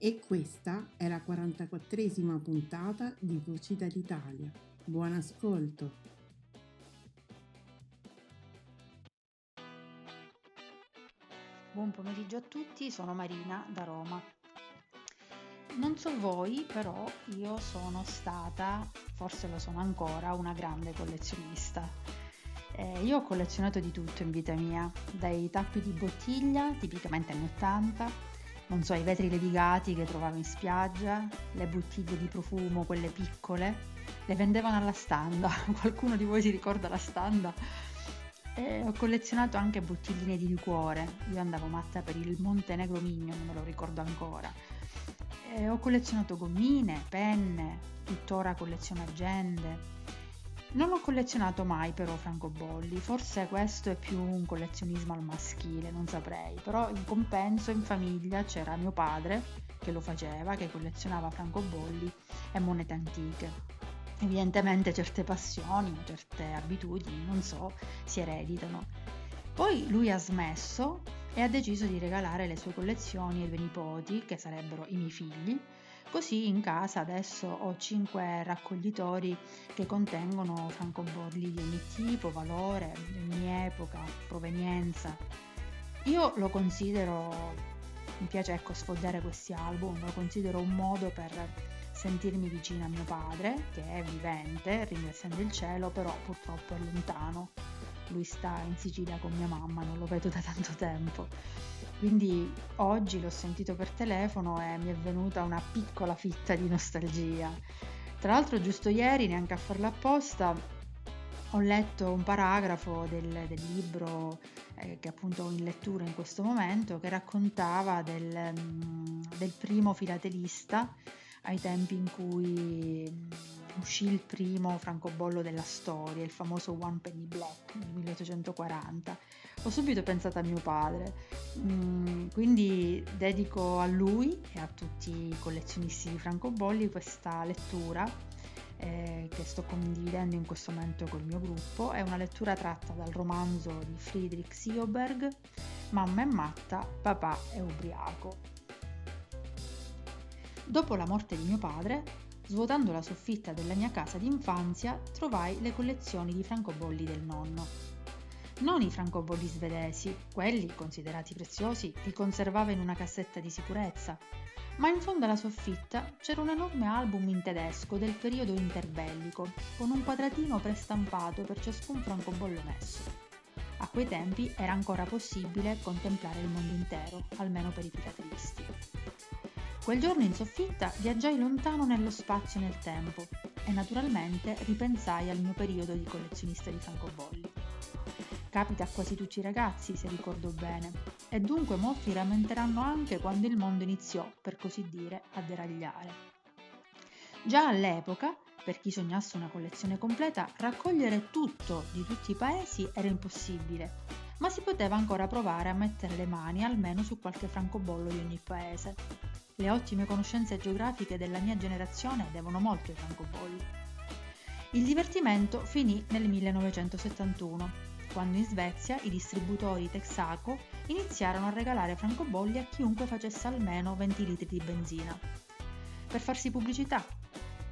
E questa è la 44esima puntata di Voci dall'Italia. Buon ascolto! Buon pomeriggio a tutti, sono Marina da Roma. Non so voi, però io sono stata, forse lo sono ancora, una grande collezionista. Eh, io ho collezionato di tutto in vita mia, dai tappi di bottiglia, tipicamente anni 80, non so, i vetri levigati che trovavo in spiaggia, le bottiglie di profumo, quelle piccole, le vendevano alla standa. Qualcuno di voi si ricorda la standa? E ho collezionato anche bottigline di liquore. Io andavo matta per il Montenegro Mignon, me lo ricordo ancora. E ho collezionato gommine, penne, tuttora colleziono agende, non ho collezionato mai però francobolli, forse questo è più un collezionismo al maschile, non saprei, però in compenso in famiglia c'era mio padre che lo faceva, che collezionava francobolli e monete antiche. Evidentemente certe passioni, certe abitudini, non so, si ereditano. Poi lui ha smesso e ha deciso di regalare le sue collezioni ai due nipoti, che sarebbero i miei figli, Così in casa adesso ho 5 raccoglitori che contengono francobolli di ogni tipo, valore, di ogni epoca, provenienza. Io lo considero, mi piace ecco sfogliare questi album, lo considero un modo per sentirmi vicina a mio padre, che è vivente, ringraziando il cielo, però purtroppo è lontano. Lui sta in Sicilia con mia mamma, non lo vedo da tanto tempo. Quindi oggi l'ho sentito per telefono e mi è venuta una piccola fitta di nostalgia. Tra l'altro giusto ieri, neanche a farla apposta, ho letto un paragrafo del, del libro eh, che appunto ho in lettura in questo momento che raccontava del, mm, del primo filatelista ai tempi in cui uscì il primo francobollo della storia, il famoso One Penny Black nel 1840 ho subito pensato a mio padre, mm, quindi dedico a lui e a tutti i collezionisti di francobolli questa lettura eh, che sto condividendo in questo momento col mio gruppo. È una lettura tratta dal romanzo di Friedrich Sioberg, Mamma è matta, papà è ubriaco. Dopo la morte di mio padre, svuotando la soffitta della mia casa d'infanzia, trovai le collezioni di francobolli del nonno non i francobolli svedesi, quelli, considerati preziosi, li conservava in una cassetta di sicurezza, ma in fondo alla soffitta c'era un enorme album in tedesco del periodo interbellico, con un quadratino prestampato per ciascun francobollo messo. A quei tempi era ancora possibile contemplare il mondo intero, almeno per i filatelisti. Quel giorno in soffitta viaggiai lontano nello spazio e nel tempo e naturalmente ripensai al mio periodo di collezionista di francobolli. Capita a quasi tutti i ragazzi, se ricordo bene, e dunque molti rammenteranno anche quando il mondo iniziò, per così dire, a deragliare. Già all'epoca, per chi sognasse una collezione completa, raccogliere tutto di tutti i paesi era impossibile, ma si poteva ancora provare a mettere le mani almeno su qualche francobollo di ogni paese. Le ottime conoscenze geografiche della mia generazione devono molto ai francobolli. Il divertimento finì nel 1971 quando in Svezia i distributori Texaco iniziarono a regalare francobolli a chiunque facesse almeno 20 litri di benzina. Per farsi pubblicità.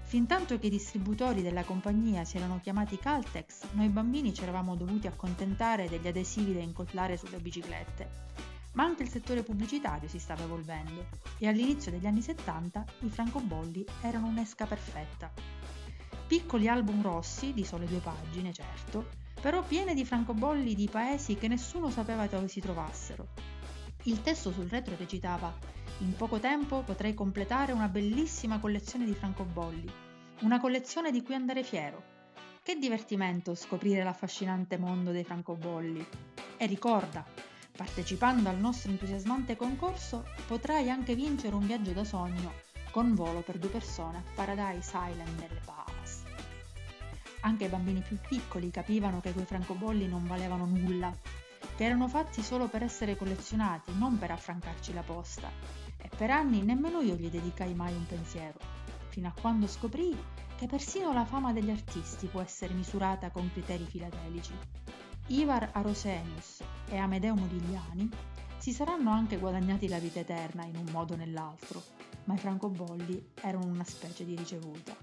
Fintanto che i distributori della compagnia si erano chiamati Caltex, noi bambini ci eravamo dovuti accontentare degli adesivi da incollare sulle biciclette ma anche il settore pubblicitario si stava evolvendo e all'inizio degli anni 70 i francobolli erano un'esca perfetta. Piccoli album rossi, di sole due pagine certo, però piene di francobolli di paesi che nessuno sapeva dove si trovassero. Il testo sul retro recitava In poco tempo potrei completare una bellissima collezione di francobolli, una collezione di cui andare fiero. Che divertimento scoprire l'affascinante mondo dei francobolli. E ricorda, Partecipando al nostro entusiasmante concorso potrai anche vincere un viaggio da sogno con volo per due persone a Paradise Island nelle Bahamas. Anche i bambini più piccoli capivano che quei francobolli non valevano nulla, che erano fatti solo per essere collezionati, non per affrancarci la posta. E per anni nemmeno io gli dedicai mai un pensiero, fino a quando scoprì che persino la fama degli artisti può essere misurata con criteri filatelici. Ivar Arosenius e Amedeo Modigliani si saranno anche guadagnati la vita eterna in un modo o nell'altro, ma i francobolli erano una specie di ricevuta.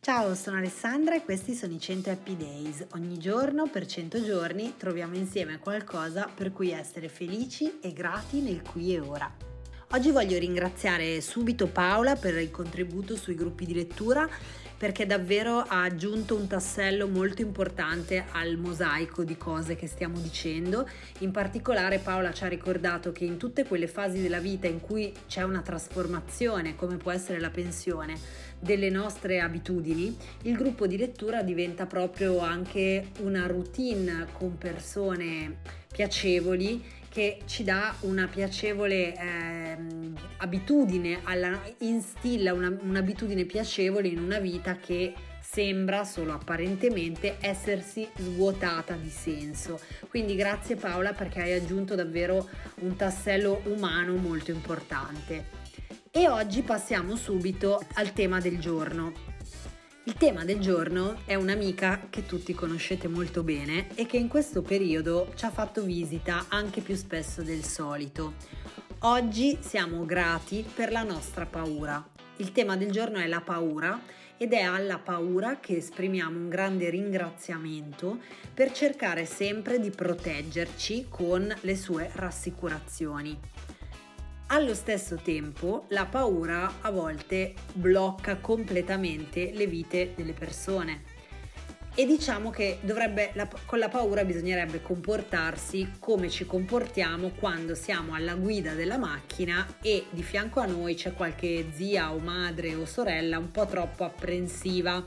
Ciao, sono Alessandra e questi sono i 100 Happy Days. Ogni giorno per 100 giorni troviamo insieme qualcosa per cui essere felici e grati nel qui e ora. Oggi voglio ringraziare subito Paola per il contributo sui gruppi di lettura perché davvero ha aggiunto un tassello molto importante al mosaico di cose che stiamo dicendo. In particolare Paola ci ha ricordato che in tutte quelle fasi della vita in cui c'è una trasformazione, come può essere la pensione, delle nostre abitudini, il gruppo di lettura diventa proprio anche una routine con persone piacevoli che ci dà una piacevole eh, abitudine, alla, instilla una, un'abitudine piacevole in una vita che sembra solo apparentemente essersi svuotata di senso. Quindi grazie Paola perché hai aggiunto davvero un tassello umano molto importante. E oggi passiamo subito al tema del giorno. Il tema del giorno è un'amica che tutti conoscete molto bene e che in questo periodo ci ha fatto visita anche più spesso del solito. Oggi siamo grati per la nostra paura. Il tema del giorno è la paura ed è alla paura che esprimiamo un grande ringraziamento per cercare sempre di proteggerci con le sue rassicurazioni. Allo stesso tempo la paura a volte blocca completamente le vite delle persone. E diciamo che dovrebbe, la, con la paura bisognerebbe comportarsi come ci comportiamo quando siamo alla guida della macchina e di fianco a noi c'è qualche zia o madre o sorella un po' troppo apprensiva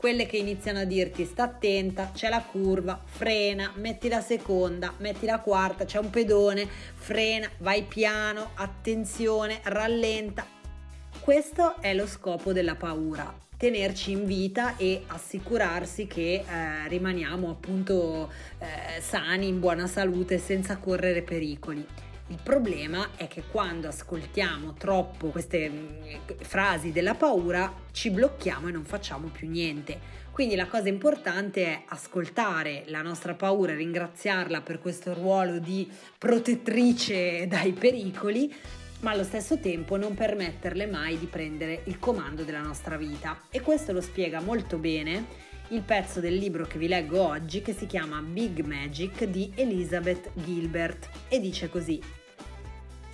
quelle che iniziano a dirti sta attenta, c'è la curva, frena, metti la seconda, metti la quarta, c'è un pedone, frena, vai piano, attenzione, rallenta. Questo è lo scopo della paura, tenerci in vita e assicurarsi che eh, rimaniamo appunto eh, sani, in buona salute, senza correre pericoli. Il problema è che quando ascoltiamo troppo queste mm, frasi della paura ci blocchiamo e non facciamo più niente. Quindi la cosa importante è ascoltare la nostra paura, ringraziarla per questo ruolo di protettrice dai pericoli, ma allo stesso tempo non permetterle mai di prendere il comando della nostra vita. E questo lo spiega molto bene il pezzo del libro che vi leggo oggi che si chiama Big Magic di Elizabeth Gilbert e dice così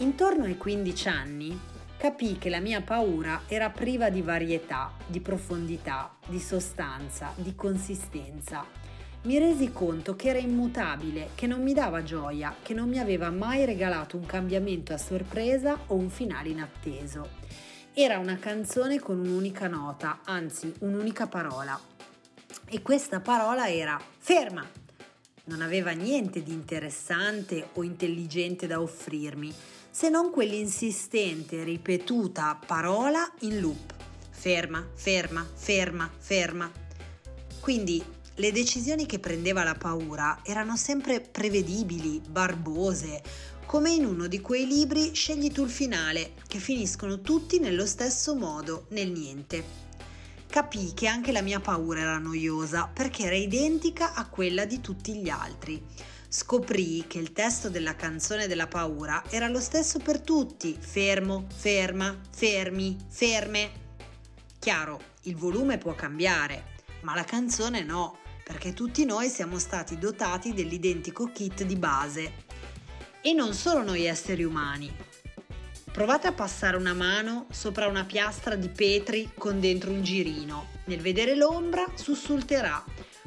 Intorno ai 15 anni capii che la mia paura era priva di varietà, di profondità, di sostanza, di consistenza. Mi resi conto che era immutabile, che non mi dava gioia, che non mi aveva mai regalato un cambiamento a sorpresa o un finale inatteso. Era una canzone con un'unica nota, anzi un'unica parola. E questa parola era ferma. Non aveva niente di interessante o intelligente da offrirmi, se non quell'insistente, ripetuta parola in loop. Ferma, ferma, ferma, ferma. Quindi le decisioni che prendeva la paura erano sempre prevedibili, barbose, come in uno di quei libri Scegli tu il finale, che finiscono tutti nello stesso modo, nel niente. capii che anche la mia paura era noiosa perché era identica a quella di tutti gli altri. Scoprì che il testo della canzone della paura era lo stesso per tutti, fermo, ferma, fermi, ferme. Chiaro, il volume può cambiare, ma la canzone no, perché tutti noi siamo stati dotati dell'identico kit di base. E non solo noi esseri umani, Provate a passare una mano sopra una piastra di petri con dentro un girino. Nel vedere l'ombra sussulterà.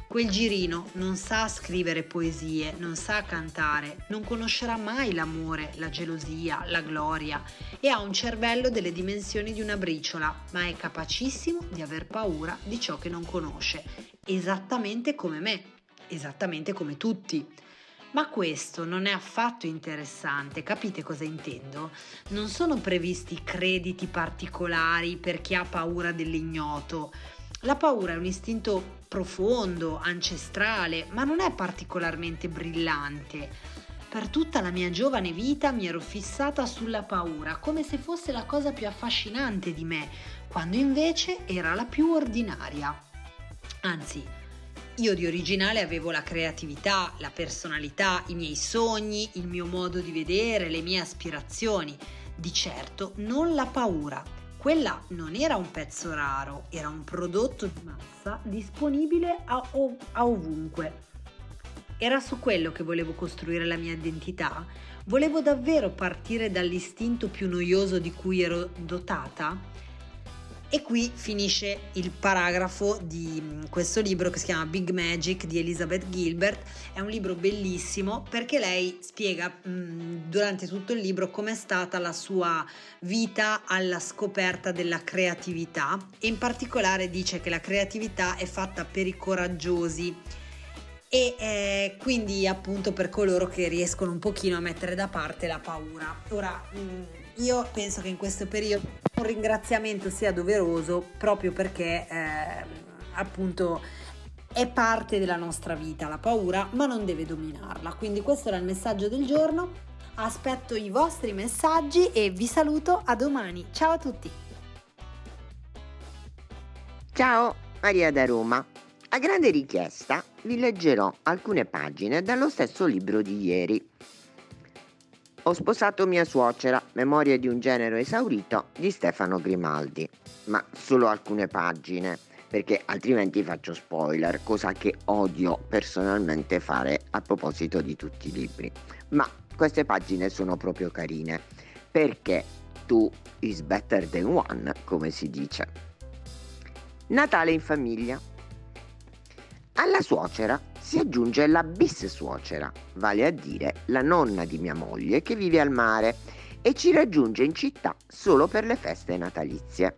Quel girino non sa scrivere poesie, non sa cantare, non conoscerà mai l'amore, la gelosia, la gloria e ha un cervello delle dimensioni di una briciola, ma è capacissimo di aver paura di ciò che non conosce, esattamente come me, esattamente come tutti. Ma questo non è affatto interessante, capite cosa intendo? Non sono previsti crediti particolari per chi ha paura dell'ignoto. La paura è un istinto profondo, ancestrale, ma non è particolarmente brillante. Per tutta la mia giovane vita mi ero fissata sulla paura, come se fosse la cosa più affascinante di me, quando invece era la più ordinaria. Anzi, io di originale avevo la creatività, la personalità, i miei sogni, il mio modo di vedere, le mie aspirazioni. Di certo non la paura. Quella non era un pezzo raro, era un prodotto di massa disponibile a, ov- a ovunque. Era su quello che volevo costruire la mia identità. Volevo davvero partire dall'istinto più noioso di cui ero dotata e qui finisce il paragrafo di mm, questo libro che si chiama Big Magic di Elizabeth Gilbert. È un libro bellissimo perché lei spiega mh, mm, durante tutto il libro com'è stata la sua vita alla scoperta della creatività e in particolare dice che la creatività è fatta per i coraggiosi e eh, quindi appunto per coloro che riescono un pochino a mettere da parte la paura. Ora, mh, mm, io penso che in questo periodo un ringraziamento sia doveroso proprio perché eh, appunto è parte della nostra vita la paura, ma non deve dominarla. Quindi questo era il messaggio del giorno. Aspetto i vostri messaggi e vi saluto a domani. Ciao a tutti. Ciao, Maria da Roma. A grande richiesta vi leggerò alcune pagine dallo stesso libro di ieri. Ho sposato mia suocera, memoria di un genero esaurito di Stefano Grimaldi, ma solo alcune pagine, perché altrimenti faccio spoiler, cosa che odio personalmente fare a proposito di tutti i libri. Ma queste pagine sono proprio carine, perché two is better than one, come si dice. Natale in famiglia. Alla suocera si aggiunge la bis suocera, vale a dire la nonna di mia moglie che vive al mare e ci raggiunge in città solo per le feste natalizie.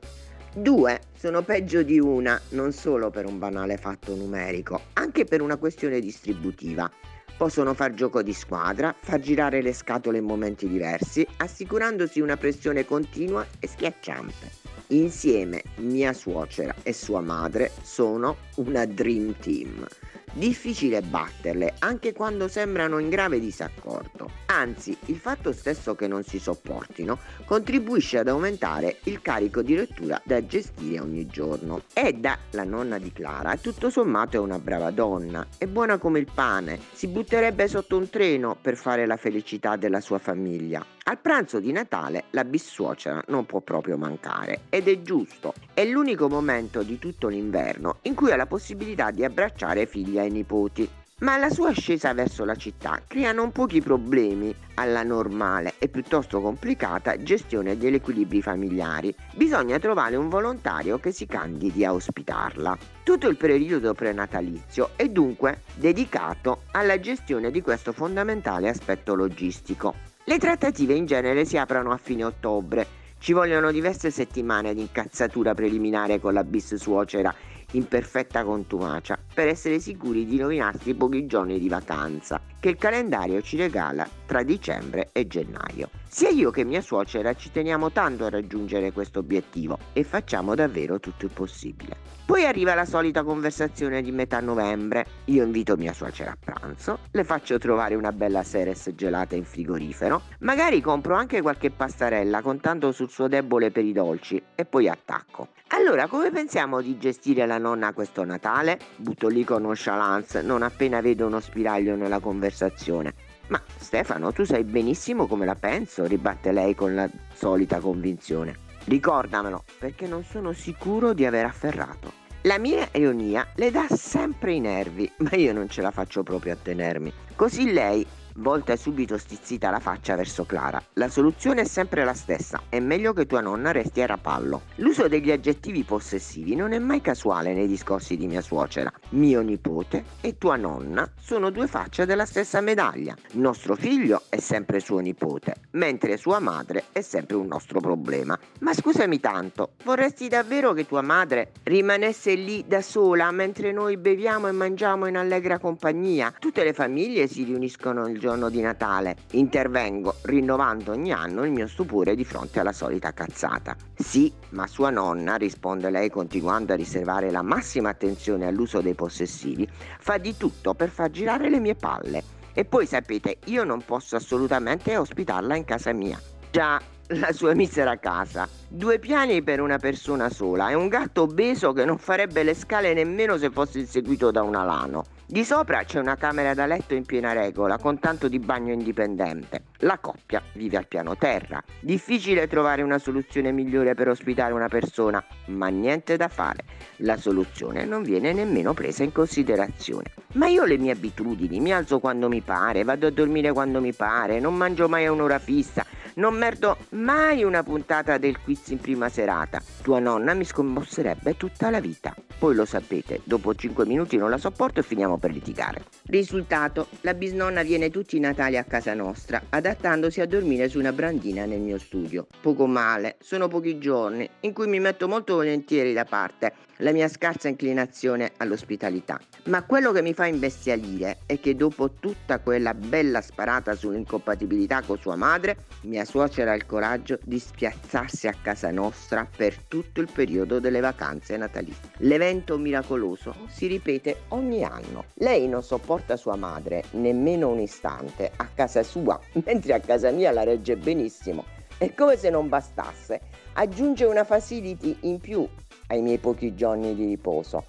Due sono peggio di una, non solo per un banale fatto numerico, anche per una questione distributiva. Possono far gioco di squadra, far girare le scatole in momenti diversi, assicurandosi una pressione continua e schiacciante. Insieme mia suocera e sua madre sono una dream team. Difficile batterle anche quando sembrano in grave disaccordo. Anzi, il fatto stesso che non si sopportino contribuisce ad aumentare il carico di lettura da gestire ogni giorno. Edda, la nonna di Clara, tutto sommato è una brava donna, è buona come il pane, si butterebbe sotto un treno per fare la felicità della sua famiglia. Al pranzo di Natale la bissuocera non può proprio mancare ed è giusto. È l'unico momento di tutto l'inverno in cui ha la possibilità di abbracciare figlia e nipoti. Ma la sua ascesa verso la città crea non pochi problemi alla normale e piuttosto complicata gestione degli equilibri familiari. Bisogna trovare un volontario che si candidi a ospitarla. Tutto il periodo prenatalizio è dunque dedicato alla gestione di questo fondamentale aspetto logistico. Le trattative in genere si aprono a fine ottobre. Ci vogliono diverse settimane di incazzatura preliminare con la bis suocera in perfetta contumacia per essere sicuri di rovinarsi pochi giorni di vacanza che il calendario ci regala tra dicembre e gennaio. Sia io che mia suocera ci teniamo tanto a raggiungere questo obiettivo e facciamo davvero tutto il possibile. Poi arriva la solita conversazione di metà novembre. Io invito mia suocera a pranzo, le faccio trovare una bella Seres gelata in frigorifero, magari compro anche qualche pastarella contando sul suo debole per i dolci e poi attacco. Allora, come pensiamo di gestire la nonna questo Natale? Butto lì con nonchalance, non appena vedo uno spiraglio nella conversazione. Ma Stefano, tu sai benissimo come la penso, ribatte lei con la solita convinzione. Ricordamelo, perché non sono sicuro di aver afferrato. La mia ironia le dà sempre i nervi, ma io non ce la faccio proprio a tenermi. Così lei volta subito stizzita la faccia verso Clara. La soluzione è sempre la stessa, è meglio che tua nonna resti a rapallo. L'uso degli aggettivi possessivi non è mai casuale nei discorsi di mia suocera. Mio nipote e tua nonna sono due facce della stessa medaglia. Nostro figlio è sempre suo nipote, mentre sua madre è sempre un nostro problema. Ma scusami tanto, vorresti davvero che tua madre rimanesse lì da sola mentre noi beviamo e mangiamo in allegra compagnia? Tutte le famiglie si riuniscono il giorno di Natale. Intervengo rinnovando ogni anno il mio stupore di fronte alla solita cazzata. Sì, ma sua nonna, risponde lei continuando a riservare la massima attenzione all'uso dei possessivi, fa di tutto per far girare le mie palle. E poi sapete, io non posso assolutamente ospitarla in casa mia. Già, la sua misera casa. Due piani per una persona sola e un gatto obeso che non farebbe le scale nemmeno se fosse inseguito da un alano. Di sopra c'è una camera da letto in piena regola, con tanto di bagno indipendente. La coppia vive al piano terra. Difficile trovare una soluzione migliore per ospitare una persona, ma niente da fare. La soluzione non viene nemmeno presa in considerazione. Ma io ho le mie abitudini, mi alzo quando mi pare, vado a dormire quando mi pare, non mangio mai a un'ora fissa, non merdo mai una puntata del quiz in prima serata. Tua nonna mi scommosserebbe tutta la vita. Poi lo sapete, dopo 5 minuti non la sopporto e finiamo per litigare. Risultato, la bisnonna viene tutti i Natali a casa nostra, adattandosi a dormire su una brandina nel mio studio. Poco male, sono pochi giorni in cui mi metto molto volentieri da parte la mia scarsa inclinazione all'ospitalità. Ma quello che mi fa imbestialire è che dopo tutta quella bella sparata sull'incompatibilità con sua madre, mia suocera ha il coraggio di spiazzarsi a casa nostra per tutto il periodo delle vacanze natalizie. L'evento miracoloso si ripete ogni anno. Lei non sopporta sua madre nemmeno un istante a casa sua, mentre a casa mia la regge benissimo. E come se non bastasse, aggiunge una facility in più ai miei pochi giorni di riposo.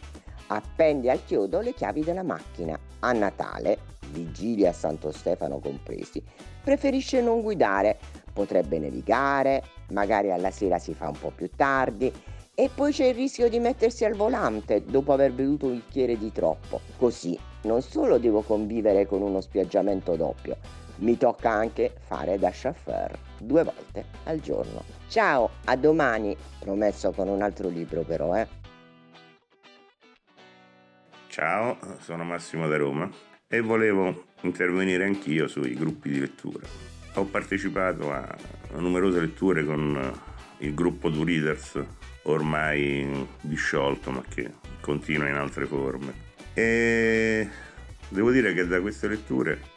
Appendi al chiodo le chiavi della macchina. A Natale, vigilia a Santo Stefano compresi, preferisce non guidare. Potrebbe nevicare, magari alla sera si fa un po' più tardi e poi c'è il rischio di mettersi al volante dopo aver bevuto un bicchiere di troppo. Così non solo devo convivere con uno spiaggiamento doppio, mi tocca anche fare da chauffeur due volte al giorno. Ciao, a domani, promesso con un altro libro però, eh. Ciao, sono Massimo da Roma e volevo intervenire anch'io sui gruppi di lettura. Ho partecipato a numerose letture con il gruppo Do Readers, ormai disciolto ma che continua in altre forme. E devo dire che da queste letture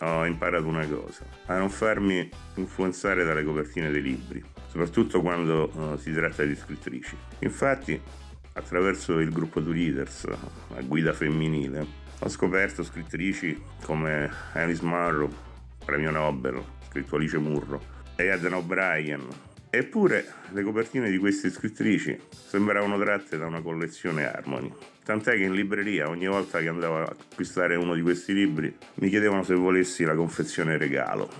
ho imparato una cosa, a non farmi influenzare dalle copertine dei libri, soprattutto quando uh, si tratta di scrittrici. Infatti, attraverso il gruppo di Readers, la guida femminile, ho scoperto scrittrici come Alice Marrow, premio Nobel, scritto Alice Murro, e Edna O'Brien. Eppure le copertine di queste scrittrici sembravano tratte da una collezione Harmony. Tant'è che in libreria ogni volta che andavo a acquistare uno di questi libri mi chiedevano se volessi la confezione regalo.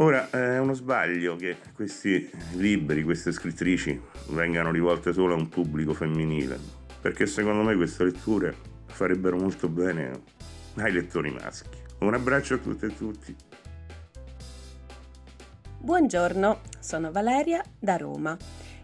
Ora è uno sbaglio che questi libri, queste scrittrici vengano rivolte solo a un pubblico femminile, perché secondo me queste letture farebbero molto bene ai lettori maschi. Un abbraccio a tutte e tutti. Buongiorno, sono Valeria da Roma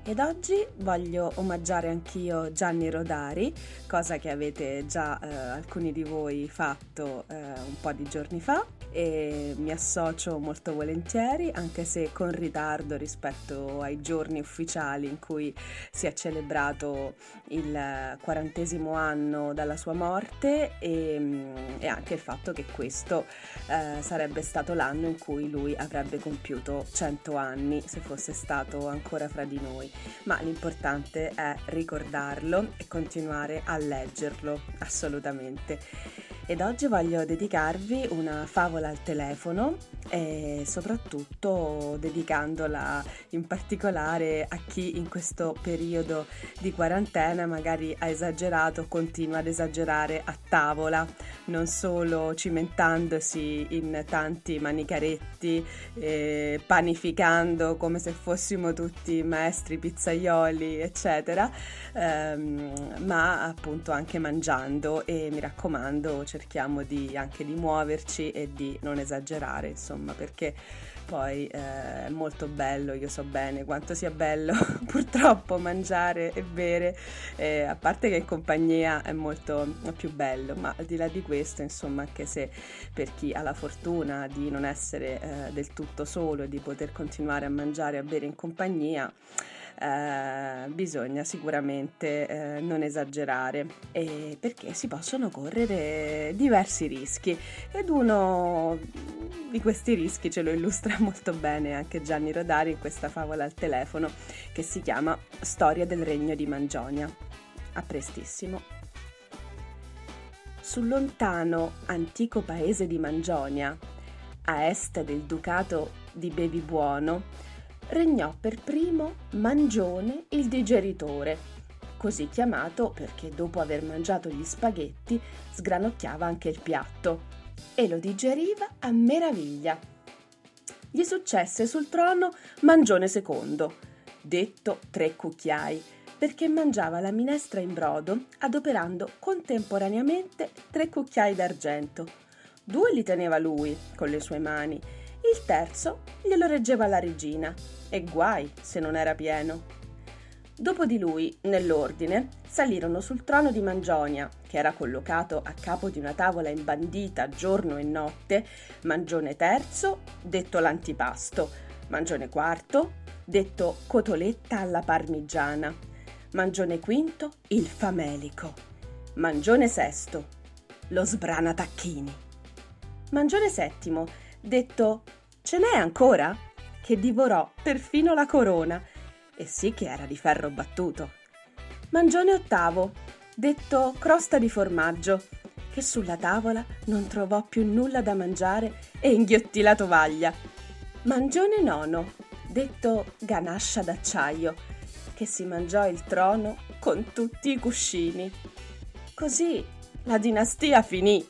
ed oggi voglio omaggiare anch'io Gianni Rodari, cosa che avete già eh, alcuni di voi fatto eh, un po' di giorni fa e mi associo molto volentieri, anche se con ritardo rispetto ai giorni ufficiali in cui si è celebrato il quarantesimo anno dalla sua morte e, mm, e anche il fatto che questo eh, sarebbe stato l'anno in cui lui avrebbe compiuto 100 anni se fosse stato ancora fra di noi. Ma l'importante è ricordarlo e continuare a leggerlo, assolutamente. Ed oggi voglio dedicarvi una favola al telefono e soprattutto dedicandola in particolare a chi in questo periodo di quarantena magari ha esagerato, continua ad esagerare a tavola, non solo cimentandosi in tanti manicaretti, eh, panificando come se fossimo tutti maestri pizzaioli, eccetera, ehm, ma appunto anche mangiando e mi raccomando cerchiamo di, anche di muoverci e di non esagerare, insomma, perché poi eh, è molto bello, io so bene quanto sia bello purtroppo mangiare e bere, eh, a parte che in compagnia è molto più bello, ma al di là di questo, insomma, anche se per chi ha la fortuna di non essere eh, del tutto solo e di poter continuare a mangiare e a bere in compagnia, eh, bisogna sicuramente eh, non esagerare eh, perché si possono correre diversi rischi ed uno di questi rischi ce lo illustra molto bene anche Gianni Rodari in questa favola al telefono che si chiama Storia del regno di Mangionia. A prestissimo. Sul lontano antico paese di Mangionia, a est del ducato di Bevibuono, regnò per primo Mangione il digeritore, così chiamato perché dopo aver mangiato gli spaghetti sgranocchiava anche il piatto e lo digeriva a meraviglia. Gli successe sul trono Mangione II, detto tre cucchiai, perché mangiava la minestra in brodo adoperando contemporaneamente tre cucchiai d'argento. Due li teneva lui con le sue mani il terzo glielo reggeva la regina, e guai se non era pieno. Dopo di lui, nell'ordine, salirono sul trono di Mangionia, che era collocato a capo di una tavola imbandita giorno e notte, Mangione terzo, detto l'antipasto, Mangione quarto, detto cotoletta alla parmigiana, Mangione quinto, il famelico, Mangione sesto, lo sbrana tacchini. Mangione settimo, detto Ce n'è ancora? che divorò perfino la corona, e sì che era di ferro battuto. Mangione ottavo, detto crosta di formaggio, che sulla tavola non trovò più nulla da mangiare e inghiottì la tovaglia. Mangione nono, detto ganascia d'acciaio, che si mangiò il trono con tutti i cuscini. Così la dinastia finì